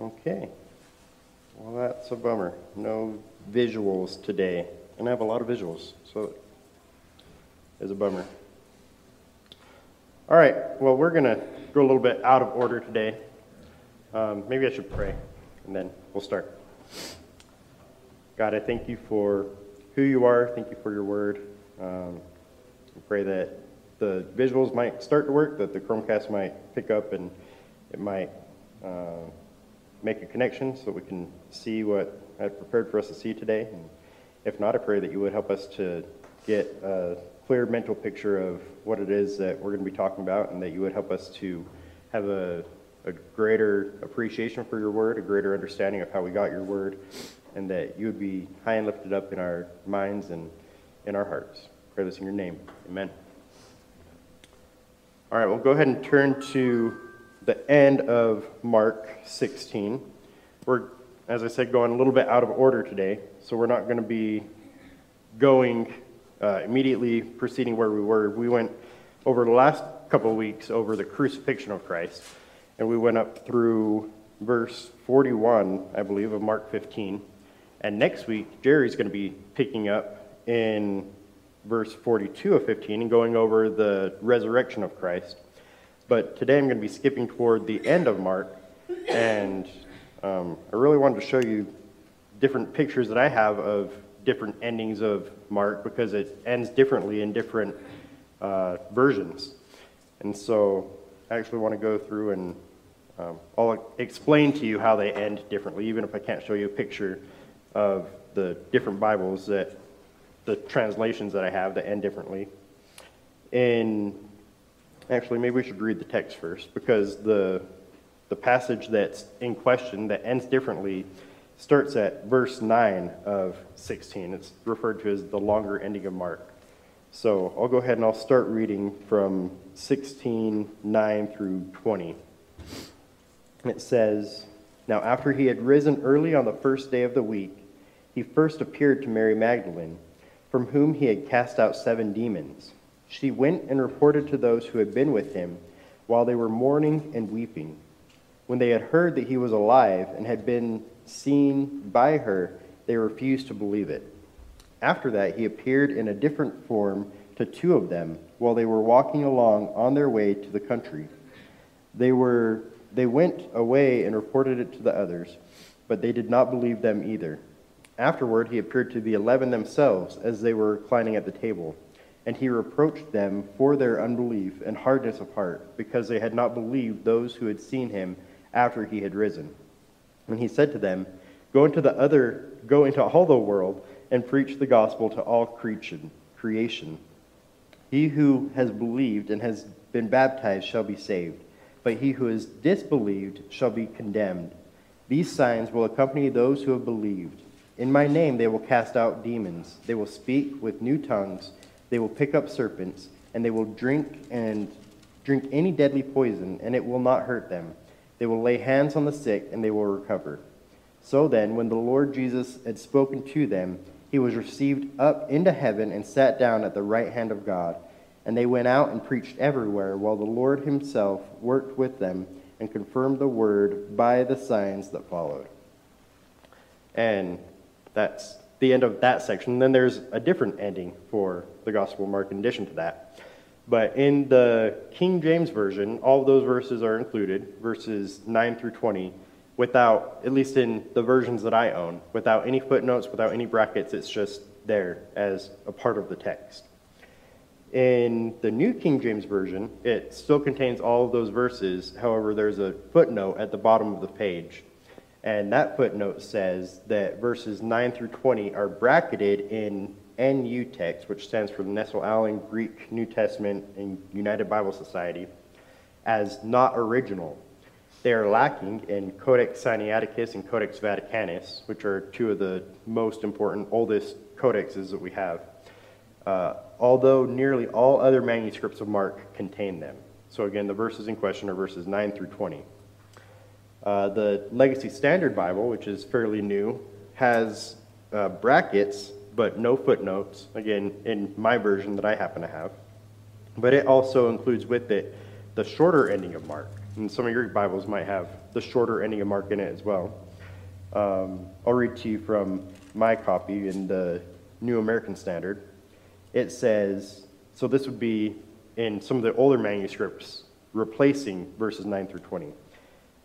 Okay. Well, that's a bummer. No visuals today. And I have a lot of visuals, so it's a bummer. All right. Well, we're going to go a little bit out of order today. Um, maybe I should pray, and then we'll start. God, I thank you for who you are. Thank you for your word. Um, I pray that the visuals might start to work, that the Chromecast might pick up, and it might. Uh, make a connection so we can see what I've prepared for us to see today. And if not, I pray that you would help us to get a clear mental picture of what it is that we're going to be talking about, and that you would help us to have a, a greater appreciation for your word, a greater understanding of how we got your word, and that you would be high and lifted up in our minds and in our hearts. Pray this in your name. Amen. All right, we'll go ahead and turn to the end of Mark 16. We're, as I said, going a little bit out of order today, so we're not going to be going uh, immediately proceeding where we were. We went over the last couple of weeks over the crucifixion of Christ, and we went up through verse 41, I believe, of Mark 15. And next week, Jerry's going to be picking up in verse 42 of 15 and going over the resurrection of Christ. But today I'm going to be skipping toward the end of Mark, and um, I really wanted to show you different pictures that I have of different endings of Mark because it ends differently in different uh, versions. And so I actually want to go through and um, I'll explain to you how they end differently, even if I can't show you a picture of the different Bibles that the translations that I have that end differently. In Actually, maybe we should read the text first because the, the passage that's in question that ends differently starts at verse 9 of 16. It's referred to as the longer ending of Mark. So I'll go ahead and I'll start reading from 16, 9 through 20. It says, Now after he had risen early on the first day of the week, he first appeared to Mary Magdalene, from whom he had cast out seven demons. She went and reported to those who had been with him while they were mourning and weeping. When they had heard that he was alive and had been seen by her, they refused to believe it. After that, he appeared in a different form to two of them while they were walking along on their way to the country. They, were, they went away and reported it to the others, but they did not believe them either. Afterward, he appeared to the eleven themselves as they were reclining at the table. And he reproached them for their unbelief and hardness of heart, because they had not believed those who had seen him after he had risen. And he said to them, Go into the other, go into all the world and preach the gospel to all creation. creation. He who has believed and has been baptized shall be saved, but he who has disbelieved shall be condemned. These signs will accompany those who have believed. In my name they will cast out demons. They will speak with new tongues. They will pick up serpents, and they will drink and drink any deadly poison, and it will not hurt them. They will lay hands on the sick, and they will recover. So then, when the Lord Jesus had spoken to them, he was received up into heaven and sat down at the right hand of God. And they went out and preached everywhere, while the Lord himself worked with them and confirmed the word by the signs that followed. And that's the end of that section. Then there's a different ending for the Gospel of Mark in addition to that. But in the King James Version, all those verses are included, verses 9 through 20, without, at least in the versions that I own, without any footnotes, without any brackets. It's just there as a part of the text. In the New King James Version, it still contains all of those verses. However, there's a footnote at the bottom of the page and that footnote says that verses 9 through 20 are bracketed in NU text, which stands for the Nestle Aland Greek New Testament and United Bible Society, as not original. They are lacking in Codex Sinaiticus and Codex Vaticanus, which are two of the most important, oldest codexes that we have, uh, although nearly all other manuscripts of Mark contain them. So again, the verses in question are verses 9 through 20. Uh, the Legacy Standard Bible, which is fairly new, has uh, brackets but no footnotes, again, in my version that I happen to have. But it also includes with it the shorter ending of Mark. And some of your Bibles might have the shorter ending of Mark in it as well. Um, I'll read to you from my copy in the New American Standard. It says, so this would be in some of the older manuscripts replacing verses 9 through 20.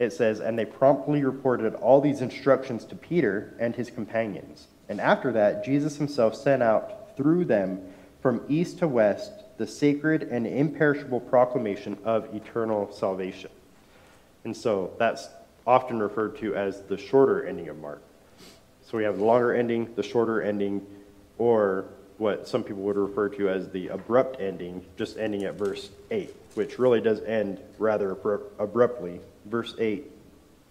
It says, And they promptly reported all these instructions to Peter and his companions. And after that, Jesus himself sent out through them from east to west the sacred and imperishable proclamation of eternal salvation. And so that's often referred to as the shorter ending of Mark. So we have the longer ending, the shorter ending, or what some people would refer to as the abrupt ending, just ending at verse 8, which really does end rather abruptly. Verse 8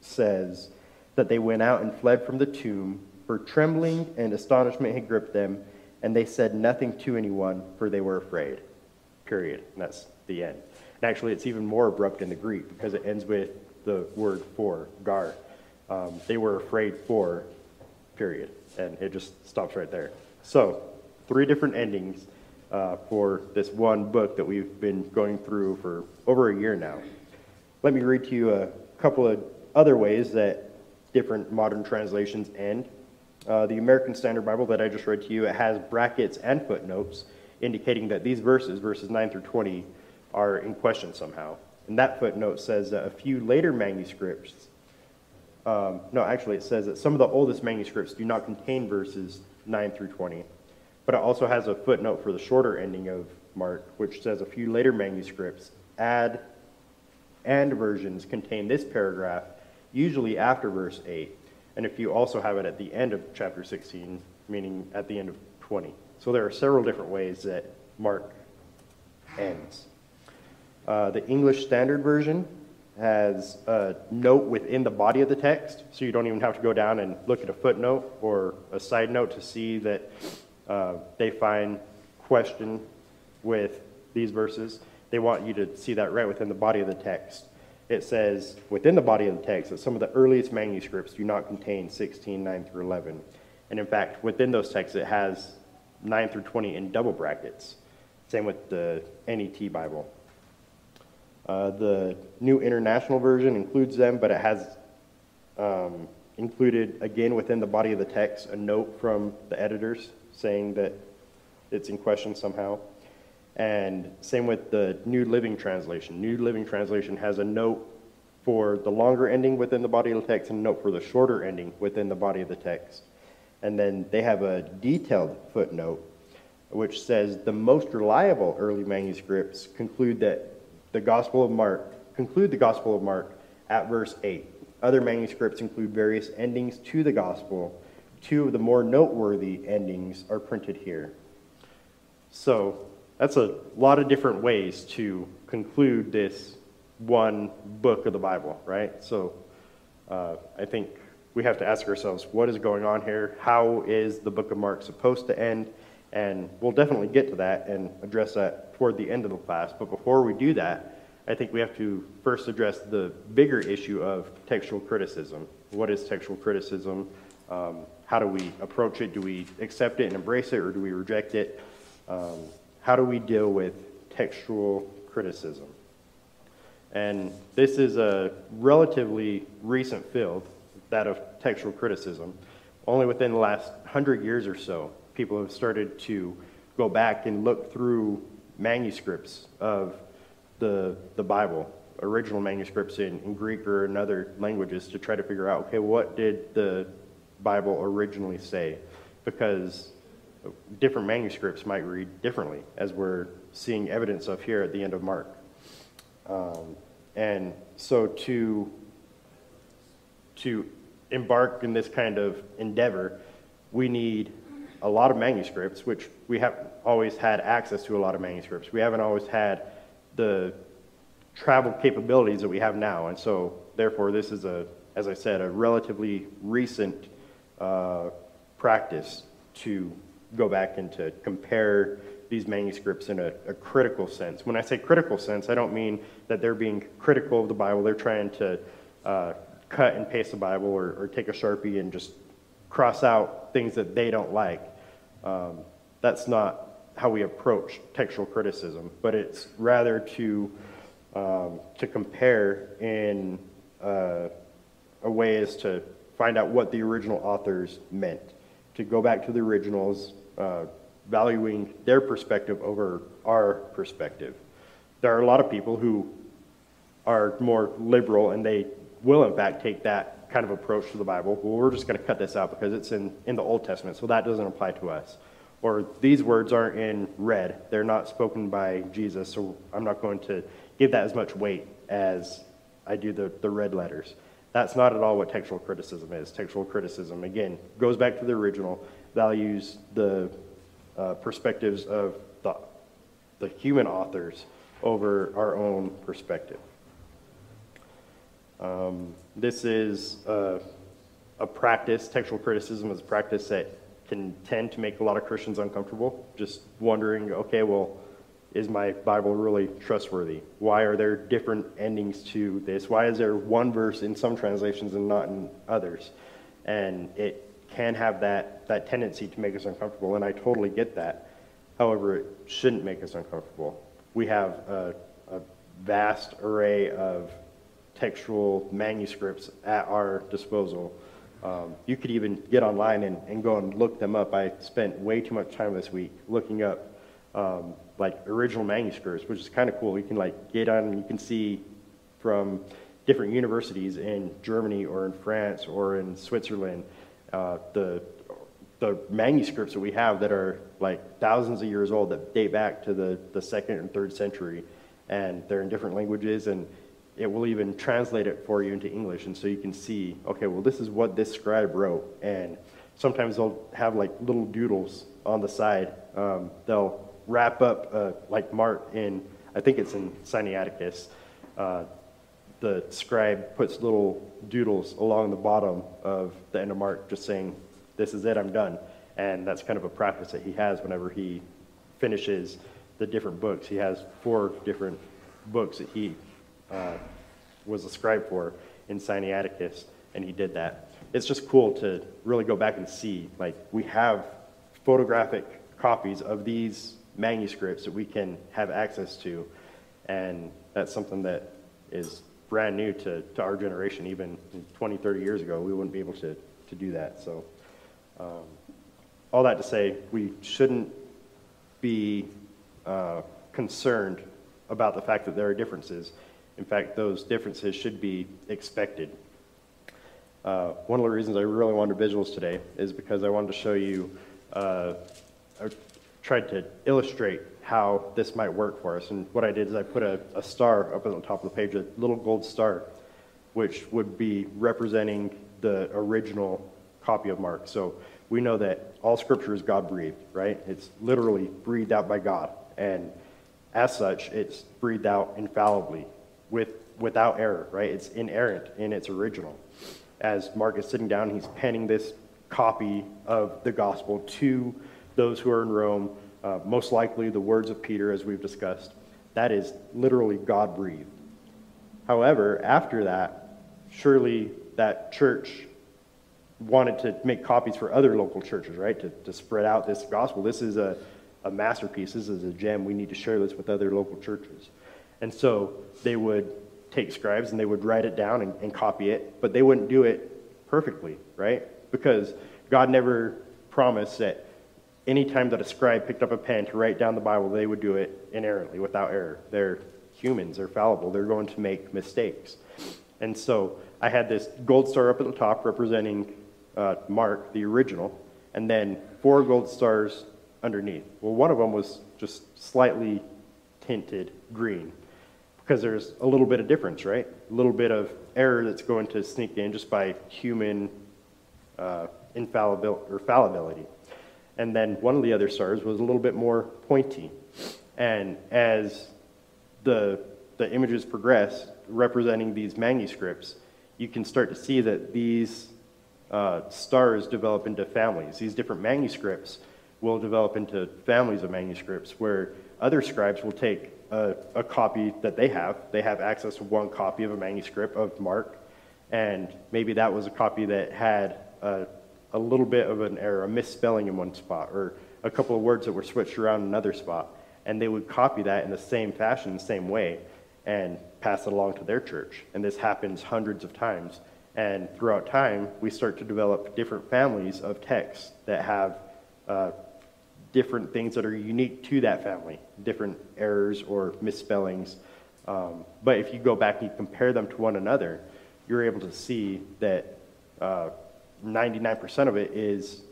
says that they went out and fled from the tomb, for trembling and astonishment had gripped them, and they said nothing to anyone, for they were afraid. Period. And that's the end. And actually, it's even more abrupt in the Greek because it ends with the word for, gar. Um, they were afraid for, period. And it just stops right there. So, three different endings uh, for this one book that we've been going through for over a year now. Let me read to you a couple of other ways that different modern translations end. Uh, the American Standard Bible that I just read to you, it has brackets and footnotes indicating that these verses, verses 9 through 20, are in question somehow. And that footnote says that a few later manuscripts, um, no, actually, it says that some of the oldest manuscripts do not contain verses 9 through 20. But it also has a footnote for the shorter ending of Mark, which says a few later manuscripts add and versions contain this paragraph, usually after verse 8. And if you also have it at the end of chapter 16, meaning at the end of 20. So there are several different ways that Mark ends. Uh, the English Standard Version has a note within the body of the text, so you don't even have to go down and look at a footnote or a side note to see that uh, they find question with these verses. They want you to see that right within the body of the text. It says within the body of the text that some of the earliest manuscripts do not contain 16, 9 through 11. And in fact, within those texts, it has 9 through 20 in double brackets. Same with the NET Bible. Uh, the New International Version includes them, but it has um, included, again, within the body of the text, a note from the editors saying that it's in question somehow. And same with the New Living Translation. New Living Translation has a note for the longer ending within the body of the text and a note for the shorter ending within the body of the text. And then they have a detailed footnote which says the most reliable early manuscripts conclude that the Gospel of Mark conclude the Gospel of Mark at verse 8. Other manuscripts include various endings to the Gospel Two of the more noteworthy endings are printed here. So that's a lot of different ways to conclude this one book of the Bible, right? So uh, I think we have to ask ourselves what is going on here? How is the book of Mark supposed to end? And we'll definitely get to that and address that toward the end of the class. But before we do that, I think we have to first address the bigger issue of textual criticism. What is textual criticism? Um, how do we approach it? Do we accept it and embrace it, or do we reject it? Um, how do we deal with textual criticism? And this is a relatively recent field, that of textual criticism. Only within the last hundred years or so, people have started to go back and look through manuscripts of the, the Bible, original manuscripts in, in Greek or in other languages, to try to figure out, okay, what did the Bible originally say, because different manuscripts might read differently, as we're seeing evidence of here at the end of Mark. Um, and so to to embark in this kind of endeavor, we need a lot of manuscripts, which we have always had access to a lot of manuscripts. We haven't always had the travel capabilities that we have now, and so therefore this is a, as I said, a relatively recent uh, practice to go back and to compare these manuscripts in a, a, critical sense. When I say critical sense, I don't mean that they're being critical of the Bible. They're trying to uh, cut and paste the Bible or, or, take a Sharpie and just cross out things that they don't like. Um, that's not how we approach textual criticism, but it's rather to um, to compare in uh, a way as to find out what the original authors meant, to go back to the originals, uh, valuing their perspective over our perspective. There are a lot of people who are more liberal and they will, in fact, take that kind of approach to the Bible. Well, we're just going to cut this out because it's in, in the Old Testament, so that doesn't apply to us. Or these words aren't in red, they're not spoken by Jesus, so I'm not going to give that as much weight as I do the, the red letters. That's not at all what textual criticism is. Textual criticism, again, goes back to the original, values the uh, perspectives of the, the human authors over our own perspective. Um, this is a, a practice, textual criticism is a practice that can tend to make a lot of Christians uncomfortable, just wondering, okay, well, is my Bible really trustworthy? Why are there different endings to this? Why is there one verse in some translations and not in others? And it can have that, that tendency to make us uncomfortable, and I totally get that. However, it shouldn't make us uncomfortable. We have a, a vast array of textual manuscripts at our disposal. Um, you could even get online and, and go and look them up. I spent way too much time this week looking up um, like original manuscripts, which is kind of cool. You can like get on and you can see from different universities in Germany or in France or in Switzerland uh, the the manuscripts that we have that are like thousands of years old that date back to the, the second and third century and they're in different languages and it will even translate it for you into English. And so you can see, okay, well, this is what this scribe wrote. And sometimes they'll have like little doodles on the side. Um, they'll wrap up, uh, like Mark in, I think it's in Sinaiticus. Uh, the scribe puts little doodles along the bottom of the end of Mark, just saying, this is it, I'm done. And that's kind of a practice that he has whenever he finishes the different books. He has four different books that he uh, was a scribe for in Sinaiticus, and he did that. It's just cool to really go back and see. Like, we have photographic copies of these manuscripts that we can have access to, and that's something that is brand new to, to our generation. Even 20, 30 years ago, we wouldn't be able to, to do that. So, um, all that to say, we shouldn't be uh, concerned about the fact that there are differences. In fact, those differences should be expected. Uh, one of the reasons I really wanted visuals today is because I wanted to show you, uh, I tried to illustrate how this might work for us. And what I did is I put a, a star up on the top of the page, a little gold star, which would be representing the original copy of Mark. So we know that all scripture is God breathed, right? It's literally breathed out by God. And as such, it's breathed out infallibly with, without error, right? It's inerrant in its original. As Mark is sitting down, he's penning this copy of the gospel to those who are in Rome, uh, most likely the words of Peter, as we've discussed. That is literally God breathed. However, after that, surely that church wanted to make copies for other local churches, right? To, to spread out this gospel. This is a, a masterpiece. This is a gem. We need to share this with other local churches. And so they would take scribes and they would write it down and, and copy it, but they wouldn't do it perfectly, right? Because God never promised that any time that a scribe picked up a pen to write down the Bible, they would do it inerrantly, without error. They're humans, they're fallible, they're going to make mistakes. And so I had this gold star up at the top representing uh, Mark, the original, and then four gold stars underneath. Well, one of them was just slightly tinted green because there's a little bit of difference, right? A little bit of error that's going to sneak in just by human uh, infallibility or fallibility. And then one of the other stars was a little bit more pointy. And as the, the images progress, representing these manuscripts, you can start to see that these uh, stars develop into families. These different manuscripts will develop into families of manuscripts where other scribes will take a, a, copy that they have. They have access to one copy of a manuscript of Mark, and maybe that was a copy that had a, a little bit of an error, a misspelling in one spot, or a couple of words that were switched around in another spot. And they would copy that in the same fashion, the same way. and pass it along to their church. And this happens hundreds of times. And throughout time, we start to develop different families of texts that have uh, different things that are unique to that family, different errors or misspellings. Um, but if you go back and you compare them to one another, you're able to see that uh, 99% of it is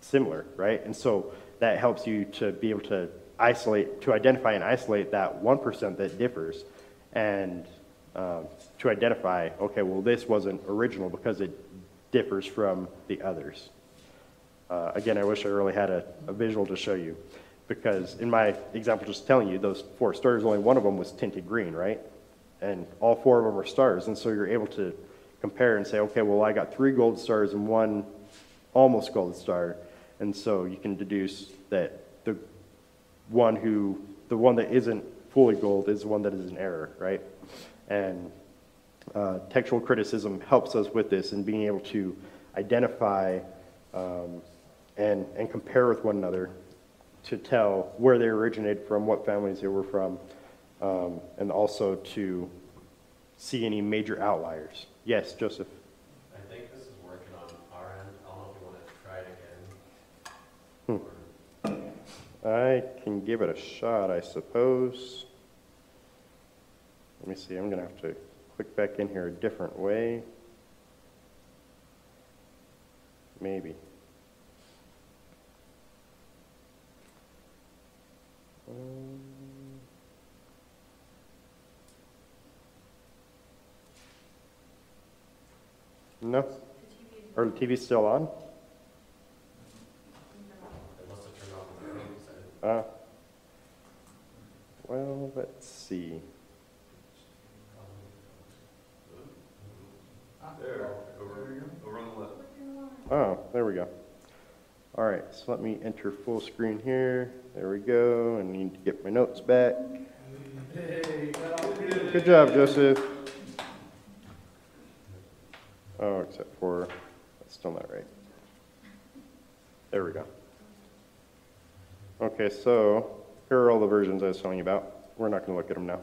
similar, right? And so that helps you to be able to isolate, to identify and isolate that 1% that differs and um, to identify, okay, well, this wasn't original because it differs from the others. Uh, again, I wish I really had a, a, visual to show you because in my example, just telling you those four stars, only one of them was tinted green, right? And all four of them are stars. And so you're able to compare and say, okay, well, I got three gold stars and one almost gold star. And so you can deduce that the one who, the one that isn't fully gold is the one that is an error, right? And uh, textual criticism helps us with this in being able to identify um, and, and compare with one another to tell where they originated from, what families they were from, um, and also to see any major outliers. Yes, Joseph. I think this is working on our end. I don't know if you want to try it again. Hmm. I can give it a shot, I suppose. Let me see, I'm going to have to click back in here a different way. Maybe. Um, no? Or the TV's still on? It must have turned off on the phone side. Uh, well, let's see. There, over, over on the left. Oh, there we go. All right, so let me enter full screen here. There we go. I need to get my notes back. Good job, Joseph. Oh, except for, that's still not right. There we go. Okay, so here are all the versions I was telling you about. We're not going to look at them now.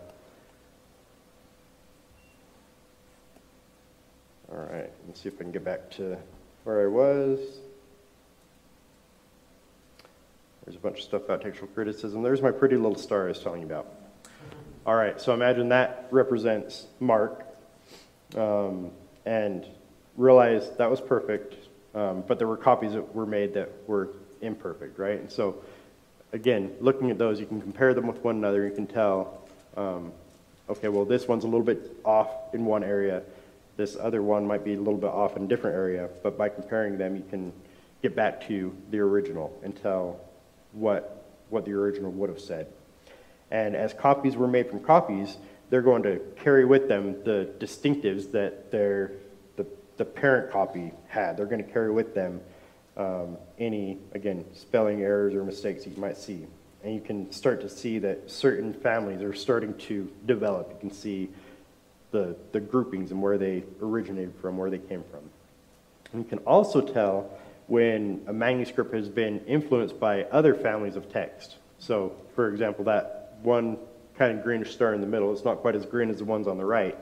All right, let's see if I can get back to where I was. There's a bunch of stuff about textual criticism. There's my pretty little star I was telling you about. All right, so imagine that represents Mark. Um, and realize that was perfect, um, but there were copies that were made that were imperfect, right? And so, again, looking at those, you can compare them with one another. You can tell, um, okay, well, this one's a little bit off in one area. This other one might be a little bit off in a different area, but by comparing them, you can get back to the original and tell what, what the original would have said. And as copies were made from copies, they're going to carry with them the distinctives that their, the, parent copy had. They're going to carry with them um, any, again, spelling errors or mistakes that you might see. And you can start to see that certain families are starting to develop. You can see the, the groupings and where they originated from, where they came from. And you can also tell when a manuscript has been influenced by other families of text. So, for example, that one kind of greenish star in the middle, it's not quite as green as the ones on the right,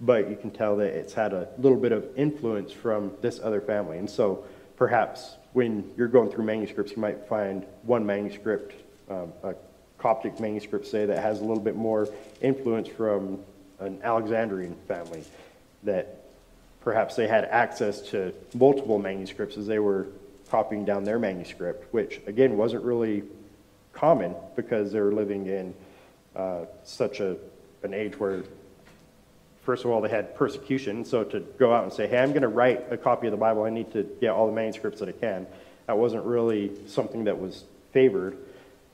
but you can tell that it's had a little bit of influence from this other family. And so, perhaps when you're going through manuscripts, you might find one manuscript, um, a Coptic manuscript, say, that has a little bit more influence from an Alexandrian family that perhaps they had access to multiple manuscripts as they were copying down their manuscript, which again wasn't really common because they were living in uh, such a, an age where, first of all, they had persecution. So to go out and say, hey, I'm going to write a copy of the Bible, I need to get all the manuscripts that I can, that wasn't really something that was favored.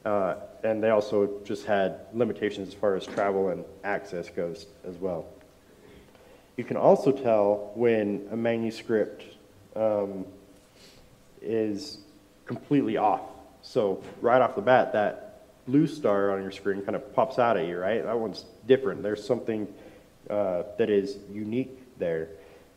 Uh, and they also just had limitations as far as travel and access goes as well. You can also tell when a manuscript um, is completely off. So right off the bat, that blue star on your screen kind of pops out at you, right? That one's different. There's something uh, that is unique there.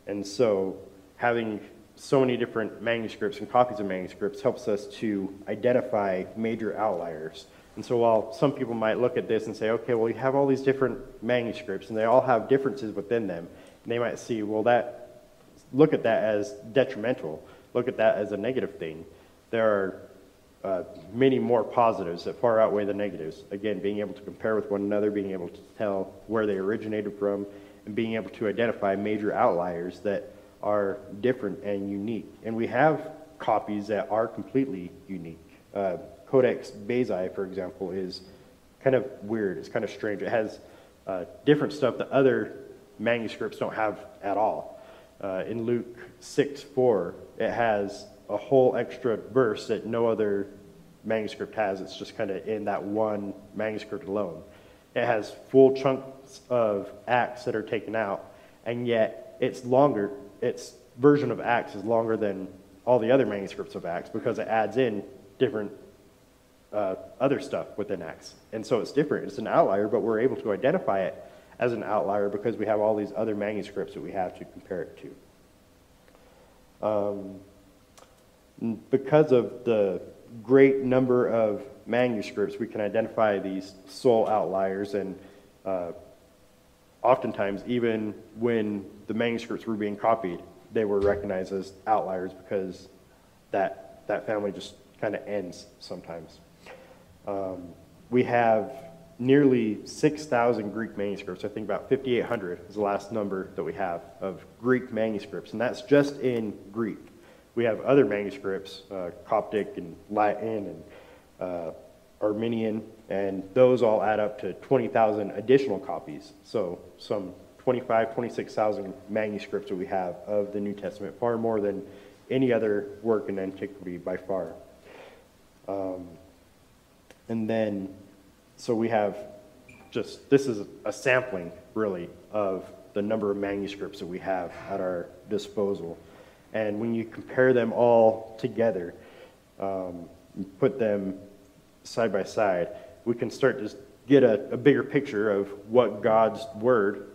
And so having so many different manuscripts and copies of manuscripts helps us to identify major outliers. And so while some people might look at this and say, okay, well, you have all these different manuscripts and they all have differences within them, and they might see, well, that, look at that as detrimental, look at that as a negative thing. There are uh, many more positives that far outweigh the negatives. Again, being able to compare with one another, being able to tell where they originated from, and being able to identify major outliers that are different and unique. And we have copies that are completely unique. Uh, Codex Bezae, for example, is kind of weird. It's kind of strange. It has uh, different stuff that other manuscripts don't have at all. Uh, in Luke 6 4, it has a whole extra verse that no other manuscript has. It's just kind of in that one manuscript alone. It has full chunks of Acts that are taken out, and yet it's longer. Its version of Acts is longer than all the other manuscripts of Acts because it adds in different uh, other stuff within Acts. And so it's different. It's an outlier, but we're able to identify it as an outlier because we have all these other manuscripts that we have to compare it to. Um, because of the great number of manuscripts, we can identify these sole outliers, and uh, oftentimes, even when the manuscripts were being copied, they were recognized as outliers because that, that family just kind of ends sometimes. Um, we have nearly 6,000 Greek manuscripts. I think about 5,800 is the last number that we have of Greek manuscripts, and that's just in Greek. We have other manuscripts, uh, Coptic and Latin and uh, Armenian, and those all add up to 20,000 additional copies. So some 25, 26,000 manuscripts that we have of the New Testament, far more than any other work in antiquity by far. Um, and then, so we have just, this is a sampling, really, of the number of manuscripts that we have at our disposal. And when you compare them all together, um, put them side by side, we can start to get a, a bigger picture of what God's word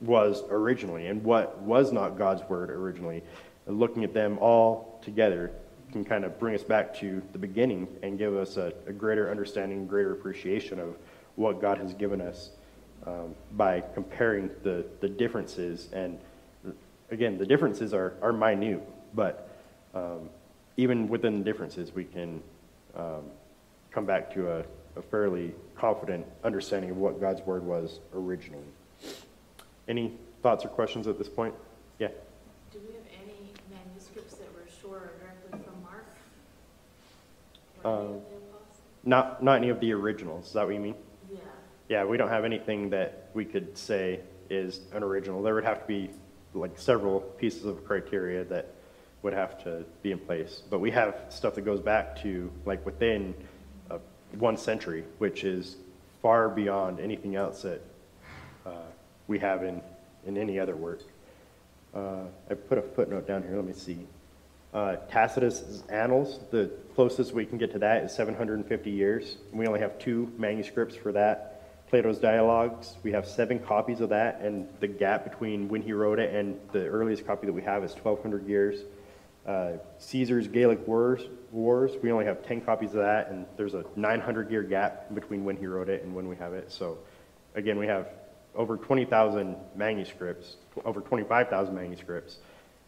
was originally and what was not God's word originally. And looking at them all together can kind of bring us back to the beginning and give us a, a greater understanding, greater appreciation of what God has given us um, by comparing the, the differences. And again, the differences are, are minute, but um, even within the differences, we can um, come back to a, a fairly confident understanding of what God's word was originally. Any thoughts or questions at this point? Yeah. Do we have any manuscripts that were sure directly from Mark? Or any of Um. Not, not any of the originals, is that what you mean? Yeah, Yeah, we don't have anything that we could say is an original. There would have to be like several pieces of criteria that would have to be in place. But we have stuff that goes back to like within uh, one century, which is far beyond anything else that uh, we have in, in any other work. Uh, I put a footnote down here, let me see. Uh, Tacitus' Annals, the closest we can get to that is 750 years. We only have two manuscripts for that. Plato's Dialogues, we have seven copies of that, and the gap between when he wrote it and the earliest copy that we have is 1,200 years. Uh, Caesar's Gallic Wars, Wars, we only have 10 copies of that, and there's a 900 year gap between when he wrote it and when we have it. So, again, we have over 20,000 manuscripts, over 25,000 manuscripts,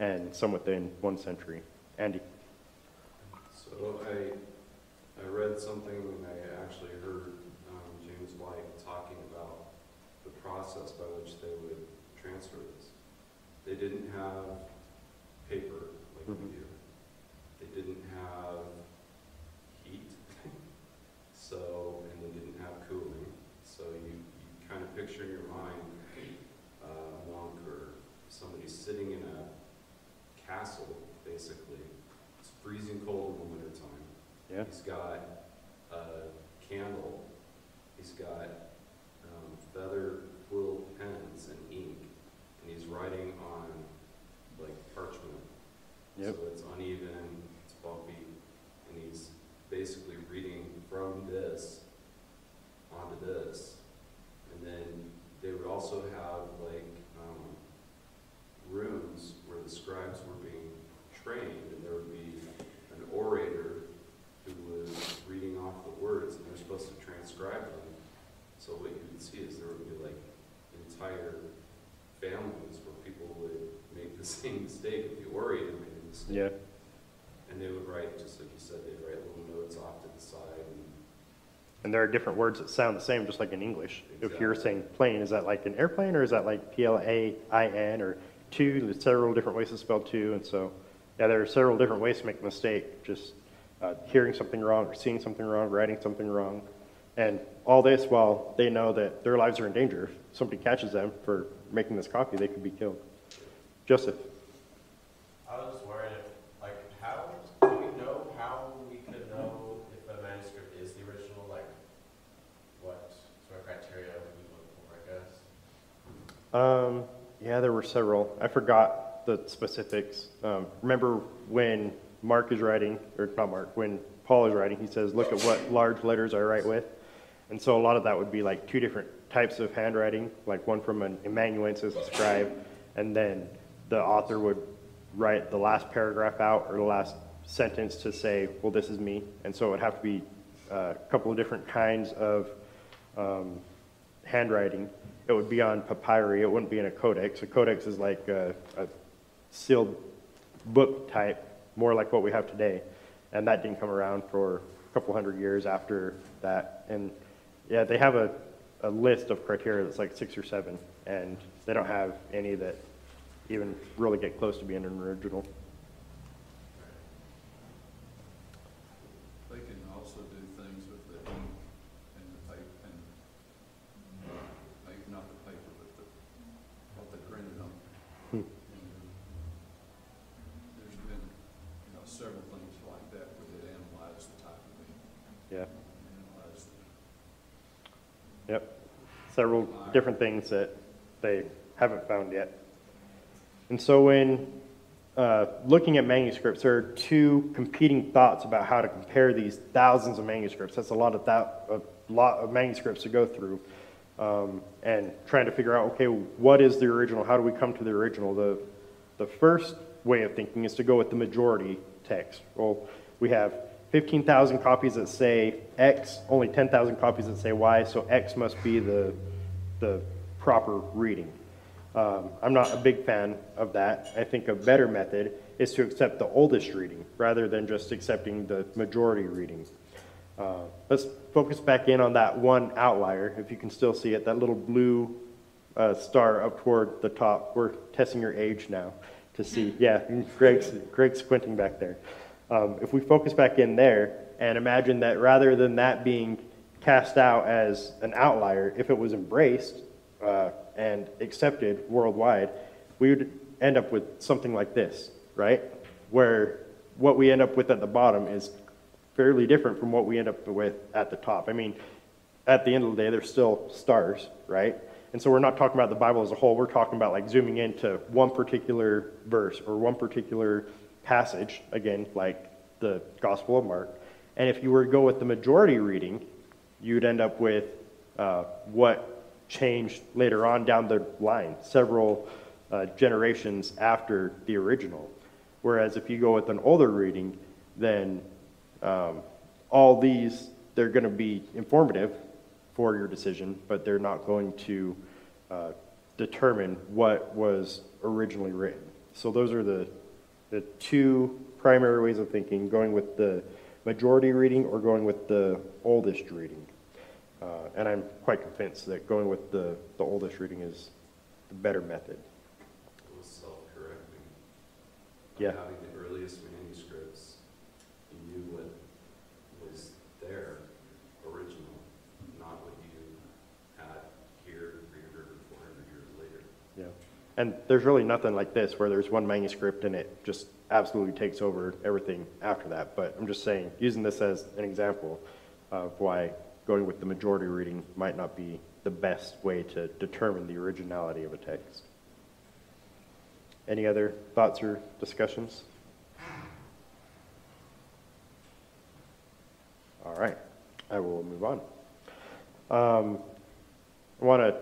and some within one century. Andy? So I, I read something, I actually heard um, James White talking about the process by which they would transfer this. They didn't have paper like we Mhm. do. They didn't have heat, so, and they didn't have cooling. So you, you kind of picture in your mind uh, a monk or somebody sitting in a castle, basically. It's freezing cold in the wintertime. Yeah. He's got a candle, he's got um, feather quill pens and ink, and he's writing on like parchment. Yep. So it's uneven, it's bumpy, and he's basically reading from this onto this. And then they would also have like um, rooms where the scribes were being trained, and there would be an orator who was reading off the words, and they're supposed to mistake. Yeah. And they would write, just like you said, they'd write little notes off to the side and And there are different words that sound the same, just like in English. If you're saying plane, is that like an airplane or is that like P L A I N or two? There's several different ways to spell two, and so yeah, there are several different ways to make a mistake. Just uh, hearing something wrong, or seeing something wrong, writing something wrong, and all this while they know that their lives are in danger. If somebody catches them for making this copy, they could be killed. Joseph. I was just worried if, like, how, do we know how we could know if a manuscript is the original, like, what sort of criteria we look for, I guess? Um, yeah, there were several. I forgot the specifics. Um, remember when Mark is writing, or not Mark, when Paul is writing, he says, look at what large letters I write with. And so a lot of that would be like two different types of handwriting, like one from an amanuensis, scribe, and then the author would write the last paragraph out or the last sentence to say, well, this is me. And so it would have to be uh, a couple of different kinds of um, handwriting. It would be on papyri. It wouldn't be in a codex. A codex is like a, a sealed book type, more like what we have today. And that didn't come around for a couple hundred years after that. And yeah, they have a, a list of criteria that's like six or seven, and they don't have any that even really get close to being an original. They can also do things with the ink and the paper, and, paper, not the paper, but the, what they printed on. Hmm. And There's been, you know, several things like that where they analyze the type of ink, Yeah. analyze the Yep. Several different things that they haven't found yet. And so when uh, looking at manuscripts, there are two competing thoughts about how to compare these thousands of manuscripts. That's a lot of that, a lot of manuscripts to go through, um, and trying to figure out, okay, what is the original? How do we come to the original? The the first way of thinking is to go with the majority text. Well, we have 15,000 copies that say X, only 10,000 copies that say Y, so X must be the, the proper reading. Um, I'm not a big fan of that. I think a better method is to accept the oldest reading rather than just accepting the majority reading. Uh, let's focus back in on that one outlier, if you can still see it, that little blue uh, star up toward the top. We're testing your age now to see. Yeah, Greg's, Greg's squinting back there. Um, if we focus back in there and imagine that rather than that being cast out as an outlier, if it was embraced uh, and accepted worldwide, we would end up with something like this, right? Where what we end up with at the bottom is fairly different from what we end up with at the top. I mean, at the end of the day, they're still stars, right? And so we're not talking about the Bible as a whole. We're talking about like zooming into one particular verse or one particular passage, again, like the Gospel of Mark. And if you were to go with the majority reading, you'd end up with uh, what changed later on down the line, several uh, generations after the original. Whereas if you go with an older reading, then um, all these, they're going to be informative for your decision, but they're not going to uh, determine what was originally written. So those are the, the two primary ways of thinking, going with the majority reading or going with the oldest reading. Uh, and I'm quite convinced that going with the, the oldest reading is the better method. it was self-correcting. Yeah. Having the earliest manuscripts, you knew what was there, original, not what you had here 300 or 400 years later. Yeah. And there's really nothing like this where there's one manuscript and it just absolutely takes over everything after that. But I'm just saying, using this as an example of why going with the majority reading might not be the best way to determine the originality of a text. Any other thoughts or discussions? All right, I will move on. Um, I want to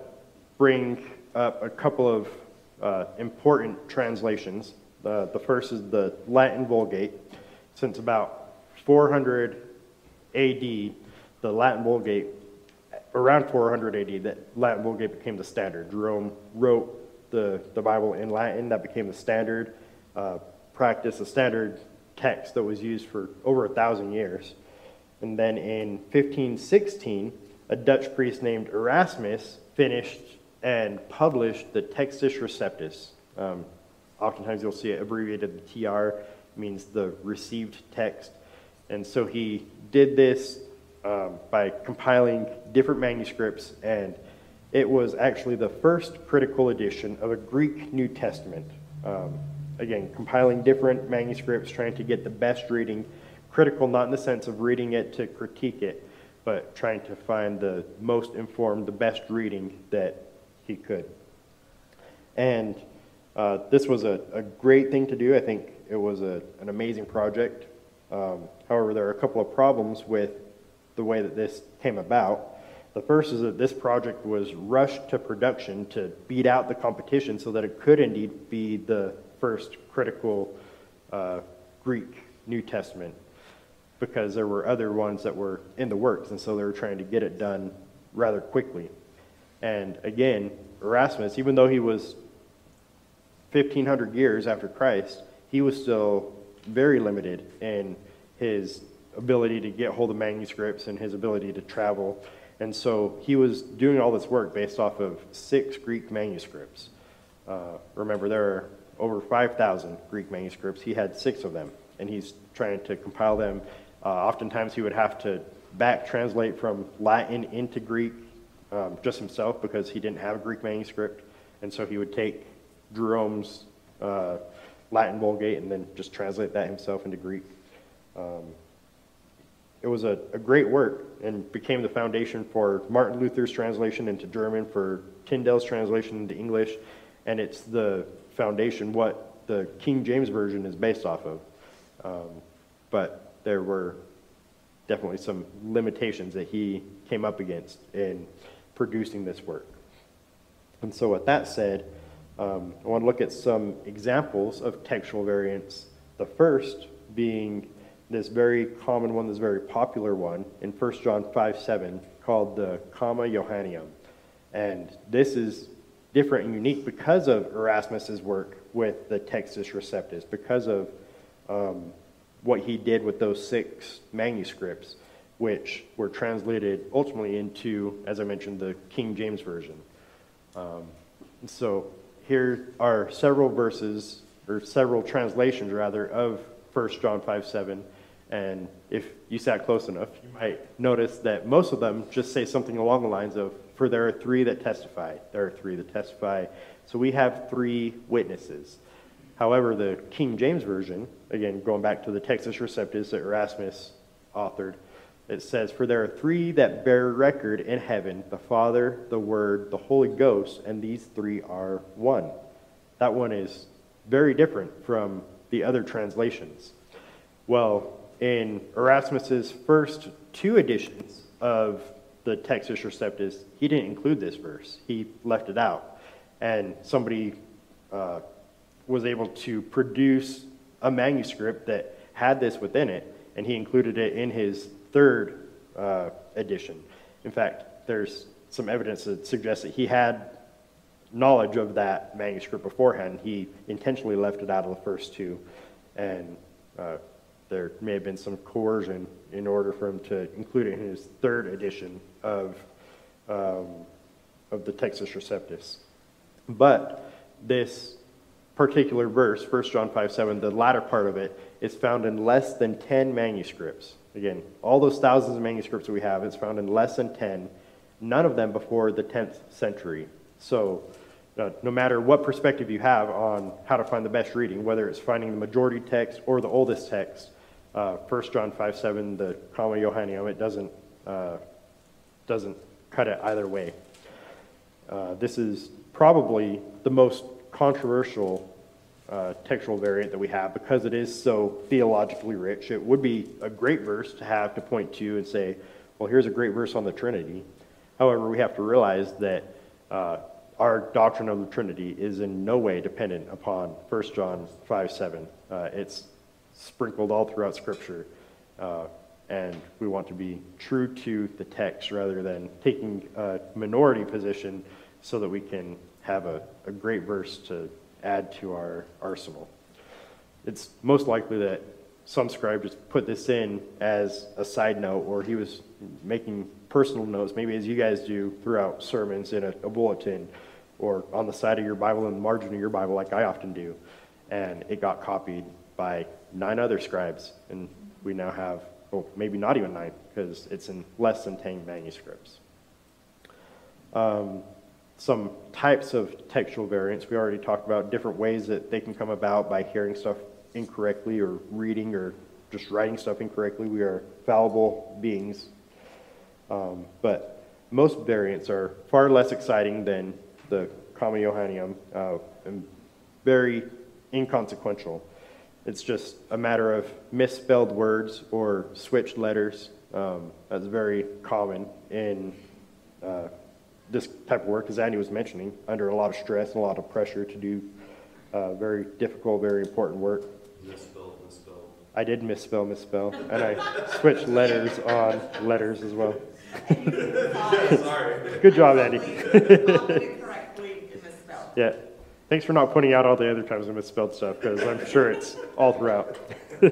bring up a couple of uh, important translations. The, the first is the Latin Vulgate. Since about 400 AD, the Latin Vulgate, around 400 AD, the Latin Vulgate became the standard. Jerome wrote the, the Bible in Latin, that became the standard. Uh, practice, a standard text that was used for over a thousand years. And then in 1516, a Dutch priest named Erasmus finished and published the Textus Receptus. Um, oftentimes you'll see it abbreviated the TR, means the received text. And so he did this um, by compiling different manuscripts, and it was actually the first critical edition of a Greek New Testament. Um, again, compiling different manuscripts, trying to get the best reading. Critical, not in the sense of reading it to critique it, but trying to find the most informed, the best reading that he could. And uh, this was a, a great thing to do. I think it was a, an amazing project. Um, however, there are a couple of problems with the way that this came about. The first is that this project was rushed to production to beat out the competition so that it could indeed be the first critical uh, Greek New Testament because there were other ones that were in the works, and so they were trying to get it done rather quickly. And again, Erasmus, even though he was 1500 years after Christ, he was still very limited in his ability to get hold of manuscripts and his ability to travel. And so he was doing all this work based off of six Greek manuscripts. Uh, remember, there are over 5,000 Greek manuscripts. He had six of them, and he's trying to compile them. Uh, oftentimes, he would have to back translate from Latin into Greek um, just himself because he didn't have a Greek manuscript. And so he would take Jerome's uh, Latin Vulgate and then just translate that himself into Greek. Um, it was a, a, great work and became the foundation for Martin Luther's translation into German, for Tyndale's translation into English, and it's the foundation, what the King James Version is based off of. Um, but there were definitely some limitations that he came up against in producing this work. And so, with that said, um, I want to look at some examples of textual variants. The first being this very common one, this very popular one in 1 John 5 7, called the Comma Johanneum. And this is different and unique because of Erasmus's work with the Textus Receptus, because of um, what he did with those six manuscripts, which were translated ultimately into, as I mentioned, the King James Version. Um, so here are several verses, or several translations rather, of 1 John 5 7. And if you sat close enough, you might notice that most of them just say something along the lines of, For there are three that testify. There are three that testify. So we have three witnesses. However, the King James Version, again, going back to the Textus Receptus that Erasmus authored, it says, For there are three that bear record in heaven the Father, the Word, the Holy Ghost, and these three are one. That one is very different from the other translations. Well, in Erasmus's first two editions of the Textus Receptus, he didn't include this verse. He left it out. And somebody uh, was able to produce a manuscript that had this within it, and he included it in his third uh, edition. In fact, there's some evidence that suggests that he had knowledge of that manuscript beforehand. He intentionally left it out of the first two, and uh, there may have been some coercion in order for him to include it in his third edition of, um, of the Textus Receptus. But this particular verse, 1 John 5 7, the latter part of it, is found in less than 10 manuscripts. Again, all those thousands of manuscripts we have, it's found in less than 10, none of them before the 10th century. So, uh, no matter what perspective you have on how to find the best reading, whether it's finding the majority text or the oldest text, uh, 1 John 5 7, the Comma Johanneum, it doesn't, uh, doesn't cut it either way. Uh, this is probably the most controversial uh, textual variant that we have because it is so theologically rich. It would be a great verse to have to point to and say, well, here's a great verse on the Trinity. However, we have to realize that uh, our doctrine of the Trinity is in no way dependent upon 1 John 5 7. Uh, it's sprinkled all throughout Scripture. Uh, and we want to be true to the text rather than taking a minority position so that we can have a, a great verse to add to our arsenal. it's most likely that some scribe just put this in as a side note, or he was making personal notes, maybe as you guys do throughout sermons in a, a bulletin, or on the side of your Bible, in the margin of your Bible, like I often do. And it got copied by nine other scribes, and we now have, well, maybe not even nine, because it's in less than 10 manuscripts. Um, some types of textual variants, we already talked about different ways that they can come about by hearing stuff incorrectly or reading or just writing stuff incorrectly. We are fallible beings. Um, but most variants are far less exciting than the Comma Johanneum uh, and very inconsequential. It's just a matter of misspelled words or switched letters. Um, that's very common in uh, this type of work, as Andy was mentioning, under a lot of stress and a lot of pressure to do uh, very difficult, very important work. Misspelled, misspelled. I did misspell, misspell, and I switched letters on letters as well. Sorry. Good job, Andy. Yeah. Thanks for not pointing out all the other times I misspelled stuff, because I'm sure it's all throughout.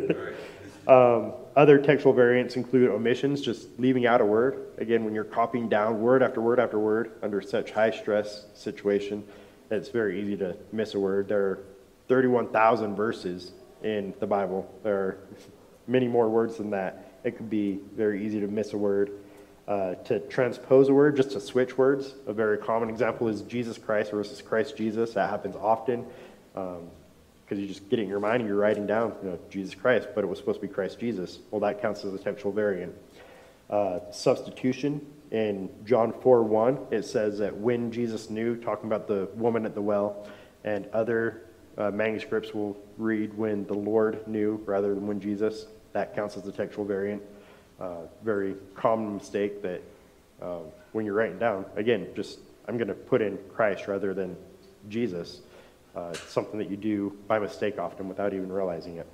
Um, other textual variants include omissions, just leaving out a word. Again, when you're copying down word after word after word under such high stress situation, it's very easy to miss a word. There are 31,000 verses in the Bible. There are many more words than that. It could be very easy to miss a word. Uh, to transpose a word, just to switch words. A very common example is Jesus Christ versus Christ Jesus. That happens often. Um, because you're just get it in your mind and you're writing down, you know, Jesus Christ, but it was supposed to be Christ Jesus. Well, that counts as a textual variant. Uh, substitution in John 4 1, it says that when Jesus knew, talking about the woman at the well, and other uh, manuscripts will read when the Lord knew rather than when Jesus. That counts as a textual variant. Uh, very common mistake that uh, when you're writing down, again, just I'm going to put in Christ rather than Jesus. Uh, something that you do by mistake often without even realizing it.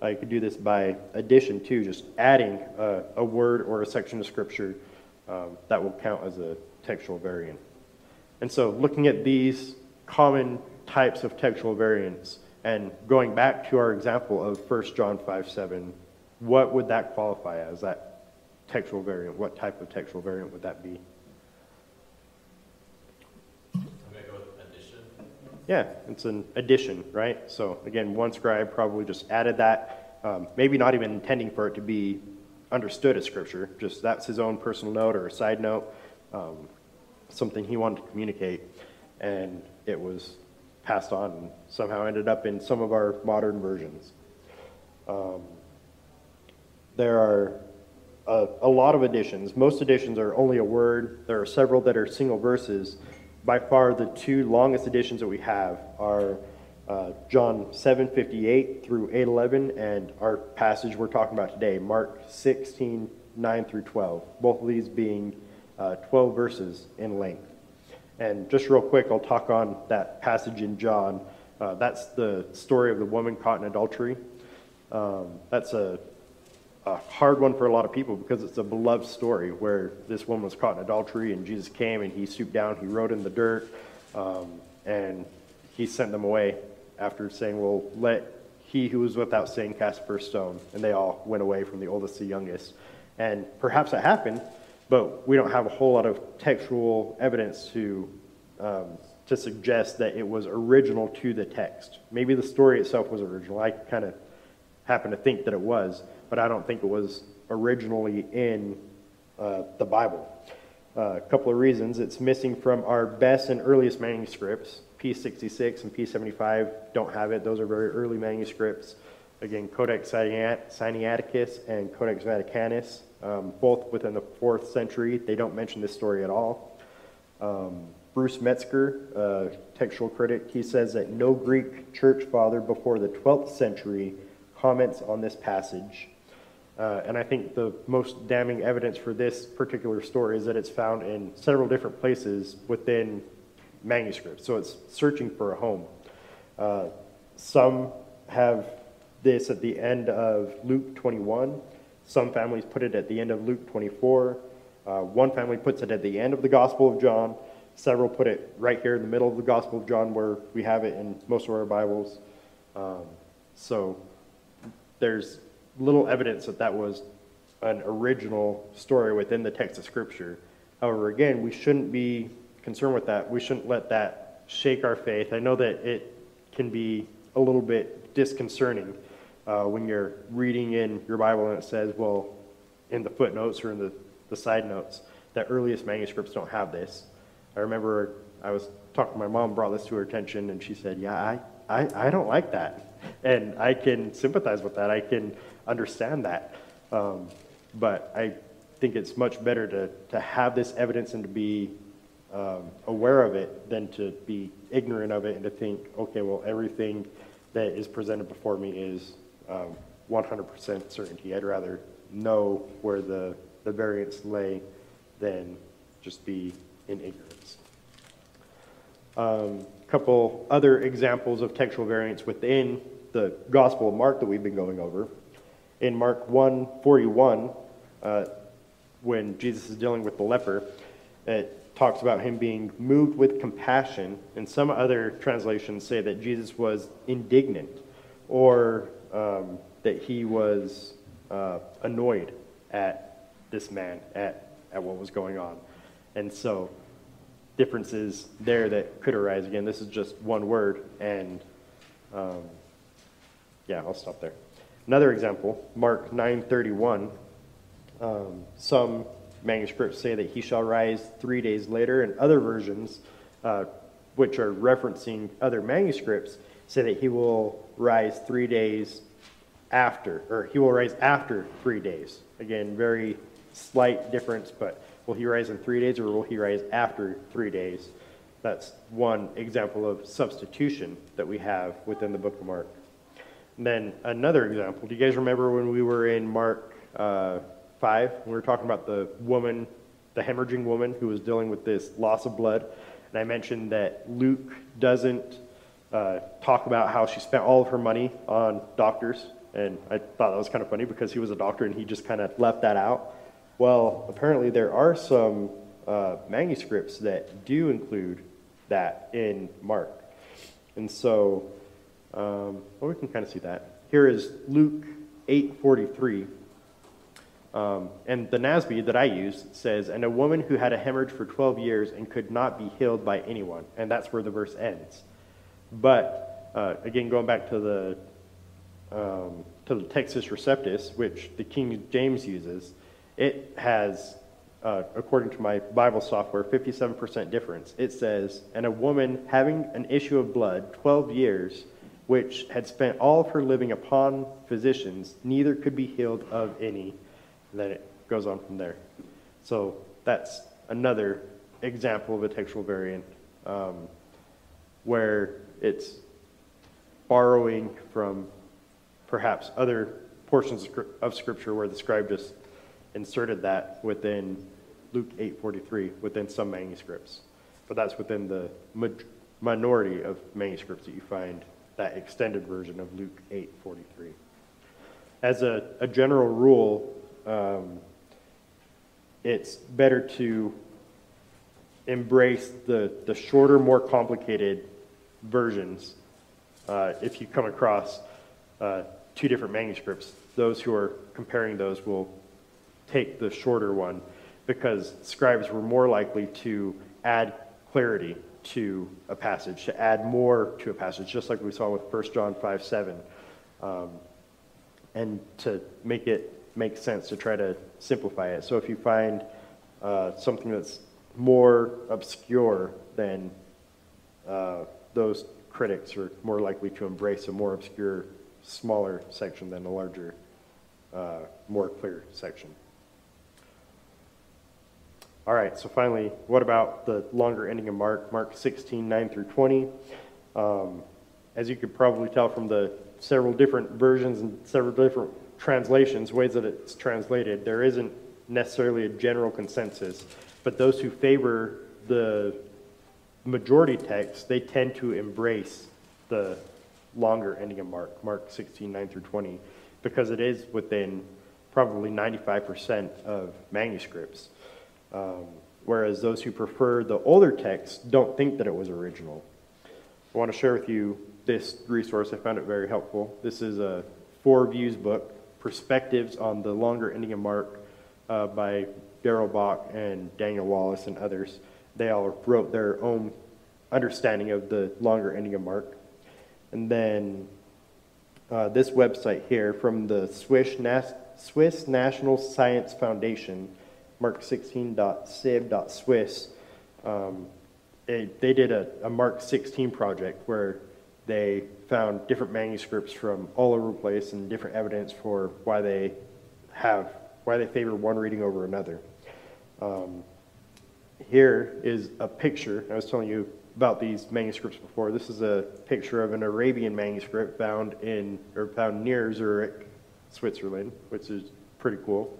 Uh, you could do this by addition too, just adding a, a word or a section of scripture um, that will count as a textual variant. And so, looking at these common types of textual variants and going back to our example of 1 John 5 7, what would that qualify as? That textual variant? What type of textual variant would that be? I'm gonna go with addition. Yeah, it's an addition, right? So again, one scribe probably just added that, um, maybe not even intending for it to be understood as scripture, just that's his own personal note or a side note, um, something he wanted to communicate, and it was passed on and somehow ended up in some of our modern versions. Um, there are a, a lot of additions. Most additions are only a word. There are several that are single verses. By far, the two longest editions that we have are uh, John 7:58 through 8:11, and our passage we're talking about today, Mark 16 9 through 12. Both of these being uh, 12 verses in length. And just real quick, I'll talk on that passage in John. Uh, that's the story of the woman caught in adultery. Um, that's a a hard one for a lot of people because it's a beloved story where this woman was caught in adultery and Jesus came and he stooped down, he wrote in the dirt, um, and he sent them away after saying, Well, let he who was without sin cast first stone. And they all went away from the oldest to the youngest. And perhaps that happened, but we don't have a whole lot of textual evidence to, um, to suggest that it was original to the text. Maybe the story itself was original. I kind of happen to think that it was but I don't think it was originally in uh, the Bible. Uh, a couple of reasons. It's missing from our best and earliest manuscripts. P66 and P75 don't have it. Those are very early manuscripts. Again, Codex Sinaiticus and Codex Vaticanus, um, both within the fourth century. They don't mention this story at all. Um, Bruce Metzger, uh, textual critic, he says that no Greek church father before the 12th century comments on this passage. Uh, and I think the most damning evidence for this particular story is that it's found in several different places within manuscripts. So it's searching for a home. Uh, some have this at the end of Luke 21. Some families put it at the end of Luke 24. Uh, one family puts it at the end of the Gospel of John. Several put it right here in the middle of the Gospel of John, where we have it in most of our Bibles. Um, So there's little evidence that that was an original story within the text of Scripture. However, again, we shouldn't be concerned with that. We shouldn't let that shake our faith. I know that it can be a little bit disconcerting uh, when you're reading in your Bible and it says, well, in the footnotes or in the, the side notes, that earliest manuscripts don't have this. I remember I was talking to my mom, brought this to her attention, and she said, Yeah, I, I, I don't like that. And I can sympathize with that. I can understand that. Um, but I think it's much better to, to have this evidence and to be um, aware of it than to be ignorant of it and to think, okay, well, everything that is presented before me is um, 100% certainty. I'd rather know where the, the variance lay than just be in ignorance. Um, couple other examples of textual variants within the Gospel of Mark that we've been going over. In Mark 1:41, uh, when Jesus is dealing with the leper, it talks about him being moved with compassion, and some other translations say that Jesus was indignant, or um, that he was uh, annoyed at this man, at, at what was going on. And so differences there that could arise. Again, this is just one word, and um, yeah, I'll stop there. Another example, Mark 9:31. Um, some manuscripts say that he shall rise three days later, and other versions, uh, which are referencing other manuscripts, say that he will rise three days after, or he will rise after three days. Again, very slight difference, but will he rise in three days or will he rise after three days? That's one example of substitution that we have within the book of Mark. Then another example, do you guys remember when we were in Mark uh, 5? We were talking about the woman, the hemorrhaging woman who was dealing with this loss of blood. And I mentioned that Luke doesn't uh, talk about how she spent all of her money on doctors. And I thought that was kind of funny because he was a doctor and he just kind of left that out. Well, apparently there are some uh, manuscripts that do include that in Mark. And so, um, well, we can kind of see that. Here is Luke 8:43. Um, and the NASB that I use says, and a woman who had a hemorrhage for 12 years and could not be healed by anyone. And that's where the verse ends. But uh, again, going back to the um, to the Textus Receptus, which the King James uses, it has, uh, according to my Bible software, 57% difference. It says, and a woman having an issue of blood 12 years, which had spent all of her living upon physicians, neither could be healed of any. And then it goes on from there. So that's another example of a textual variant um, where it's borrowing from perhaps other portions of Scripture where the scribe just inserted that within Luke 8:43 within some manuscripts, but that's within the minority of manuscripts that you find that extended version of Luke 8:43. As a, a general rule, um, it's better to embrace the, the shorter, more complicated versions uh, if you come across uh, two different manuscripts. Those who are comparing those will take the shorter one because scribes were more likely to add clarity to a passage, to add more to a passage, just like we saw with 1 John 5 7, um, and to make it make sense, to try to simplify it. So if you find uh, something that's more obscure, then uh, those critics are more likely to embrace a more obscure, smaller section than a larger, uh, more clear section. All right, so finally, what about the longer ending of Mark, Mark 16, 9 through 20? Um, as you could probably tell from the several different versions and several different translations, ways that it's translated, there isn't necessarily a general consensus. But those who favor the majority text, they tend to embrace the longer ending of Mark, Mark 16, 9 through 20, because it is within probably 95% of manuscripts. Um, whereas those who prefer the older text don't think that it was original. I want to share with you this resource. I found it very helpful. This is a four views book, Perspectives on the Longer Ending of Mark uh, by Darrell Bock and Daniel Wallace and others. They all wrote their own understanding of the longer ending of Mark. And then uh, this website here from the Swiss, Nas- Swiss National Science Foundation, mark16.sib.swiss. Um, they, they did a, a Mark 16 project where they found different manuscripts from all over the place and different evidence for why they have why they favor one reading over another. Um, here is a picture. I was telling you about these manuscripts before. This is a picture of an Arabian manuscript found in or found near Zurich, Switzerland, which is pretty cool.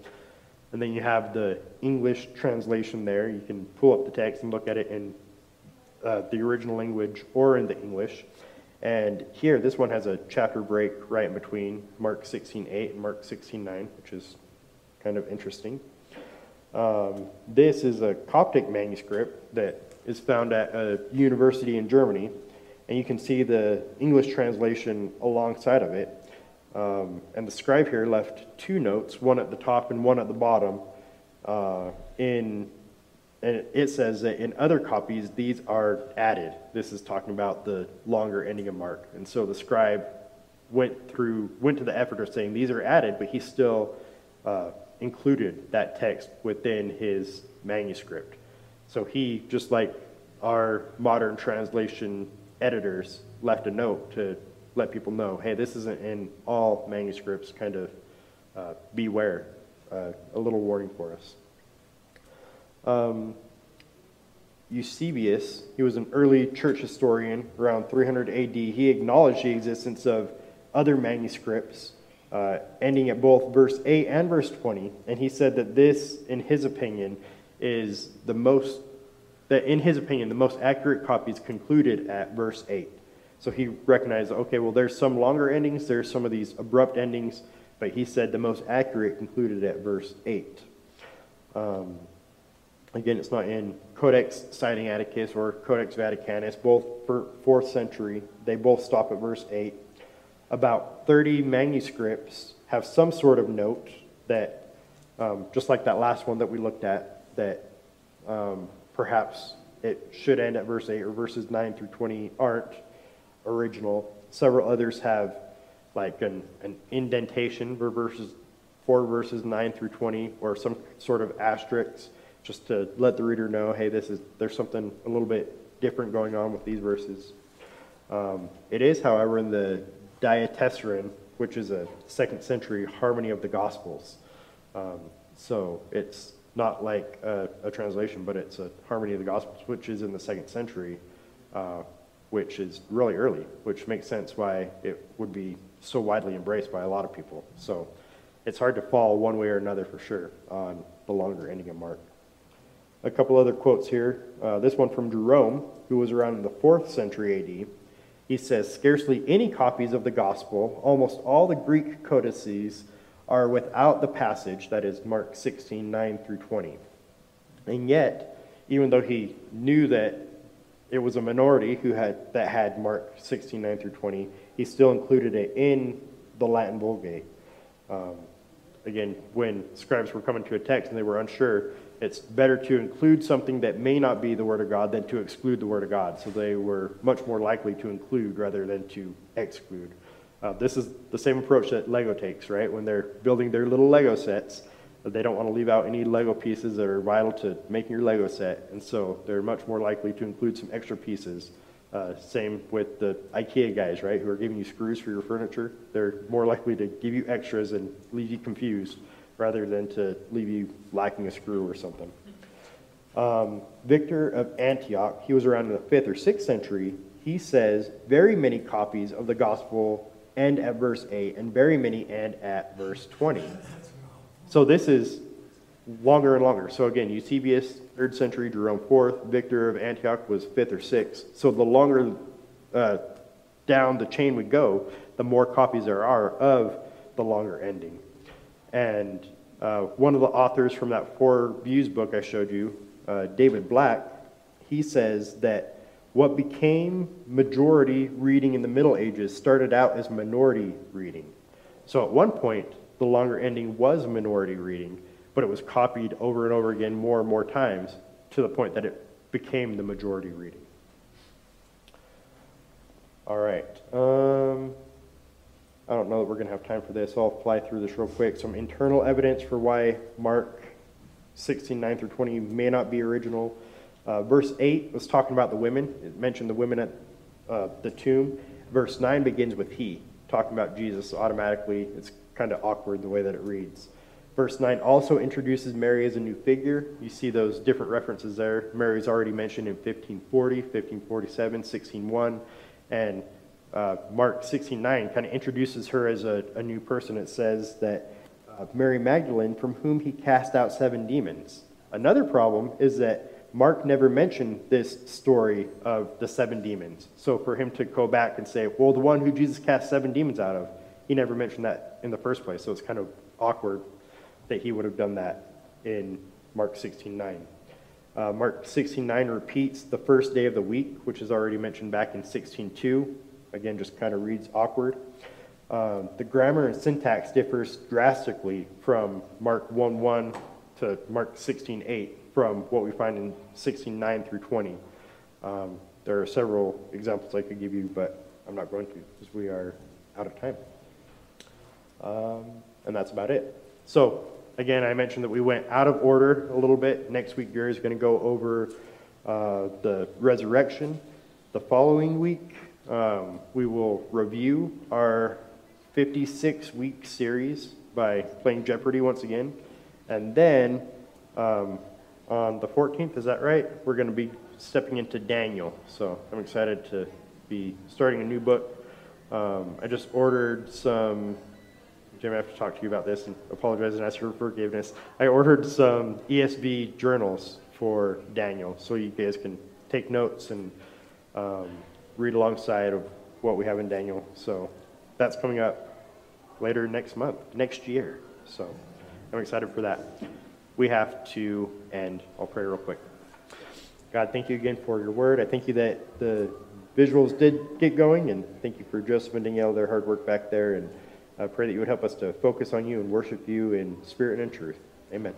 And then you have the English translation there. You can pull up the text and look at it in uh, the original language or in the English. And here, this one has a chapter break right in between Mark 16:8 and Mark 16:9, which is kind of interesting. Um, this is a Coptic manuscript that is found at a university in Germany, and you can see the English translation alongside of it. Um, and the scribe here left two notes, one at the top and one at the bottom. Uh, in and it says that in other copies these are added. This is talking about the longer ending of Mark, and so the scribe went through went to the effort of saying these are added, but he still uh, included that text within his manuscript. So he, just like our modern translation editors, left a note to let people know, hey, this isn't in all manuscripts, kind of uh, beware, uh, a little warning for us. Um, Eusebius, he was an early church historian around 300 AD. He acknowledged the existence of other manuscripts uh, ending at both verse 8 and verse 20. And he said that this, in his opinion, is the most, that in his opinion, the most accurate copies concluded at verse 8. So he recognized, okay, well, there's some longer endings, there's some of these abrupt endings, but he said the most accurate concluded at verse 8. Um, again, it's not in Codex Sinaiticus or Codex Vaticanus, both for fourth century. They both stop at verse 8 about 30 manuscripts have some sort of note that, um, just like that last one that we looked at, that um, perhaps it should end at verse 8 or verses 9 through 20 aren't original. Several others have like an, an indentation for verses, 4 verses 9 through 20 or some sort of asterisk just to let the reader know, hey, this is, there's something a little bit different going on with these verses. Um, it is, however, in the Diatessaron, which is a second century harmony of the Gospels. Um, so it's not like a, a, translation, but it's a harmony of the Gospels, which is in the second century, uh, which is really early, which makes sense why it would be so widely embraced by a lot of people. So it's hard to fall one way or another for sure on the longer ending of Mark. A couple other quotes here. Uh, this one from Jerome, who was around in the fourth century AD. He says, Scarcely any copies of the gospel, almost all the Greek codices, are without the passage that is Mark 16, 9 through 20. And yet, even though he knew that it was a minority who had, that had Mark 16, 9 through 20, he still included it in the Latin Vulgate. Um, again, when scribes were coming to a text and they were unsure, it's better to include something that may not be the Word of God than to exclude the Word of God. So they were much more likely to include rather than to exclude. Uh, this is the same approach that Lego takes, right? When they're building their little Lego sets, they don't want to leave out any Lego pieces that are vital to making your Lego set. And so they're much more likely to include some extra pieces. Uh, same with the IKEA guys, right, who are giving you screws for your furniture. They're more likely to give you extras and leave you confused rather than to leave you lacking a screw or something. Um, Victor of Antioch, he was around in the 5th or 6th century. He says, Very many copies of the gospel end at verse 8, and very many end at verse 20. So this is longer and longer. So again, Eusebius, 3rd century, Jerome 4th, Victor of Antioch was 5th or 6th. So the longer uh, down the chain we go, the more copies there are of the longer ending. And uh, one of the authors from that Four Views book I showed you, uh, David Black, he says that What became majority reading in the Middle Ages started out as minority reading. So at one point, the longer ending was minority reading, but it was copied over and over again more and more times to the point that it became the majority reading. All right. Um, I don't know that we're going to have time for this. I'll fly through this real quick. Some internal evidence for why Mark 16, 9 through 20 may not be original. Uh, verse 8 was talking about the women. It mentioned the women at uh, the tomb. Verse 9 begins with he, talking about Jesus. Automatically, it's kind of awkward the way that it reads. Verse 9 also introduces Mary as a new figure. You see those different references there. Mary's already mentioned in 1540, 1547, 1601, and uh, Mark 16:9 kind of introduces her as a, a new person. It says that uh, Mary Magdalene, from whom he cast out seven demons. Another problem is that Mark never mentioned this story of the seven demons. So for him to go back and say, well, the one who Jesus cast seven demons out of, he never mentioned that in the first place. So it's kind of awkward that he would have done that in Mark 16:9. Uh, Mark 16:9 repeats the first day of the week, which is already mentioned back in 16:2. Again, just kind of reads awkward. Um, the grammar and syntax differs drastically from Mark 1:1 to Mark 16:8 from what we find in 16:9 through 20. Um, there are several examples I could give you, but I'm not going to because we are out of time. Um, and that's about it. So, again, I mentioned that we went out of order a little bit. Next week, Gary's going to go over uh, the resurrection. The following week, um, we will review our 56 week series by playing Jeopardy once again. And then um, on the 14th, is that right? We're going to be stepping into Daniel. So I'm excited to be starting a new book. Um, I just ordered some Jim, I have to talk to you about this and apologize and ask for forgiveness. I ordered some ESV journals for Daniel, so you guys can take notes and um, read alongside of what we have in Daniel. So that's coming up later next month, next year. So I'm excited for that. We have to end. I'll pray real quick. God, thank you again for your word. I thank you that the visuals did get going, and thank you for Joseph and Danielle, their hard work back there. And I pray that you would help us to focus on you and worship you in spirit and in truth. Amen.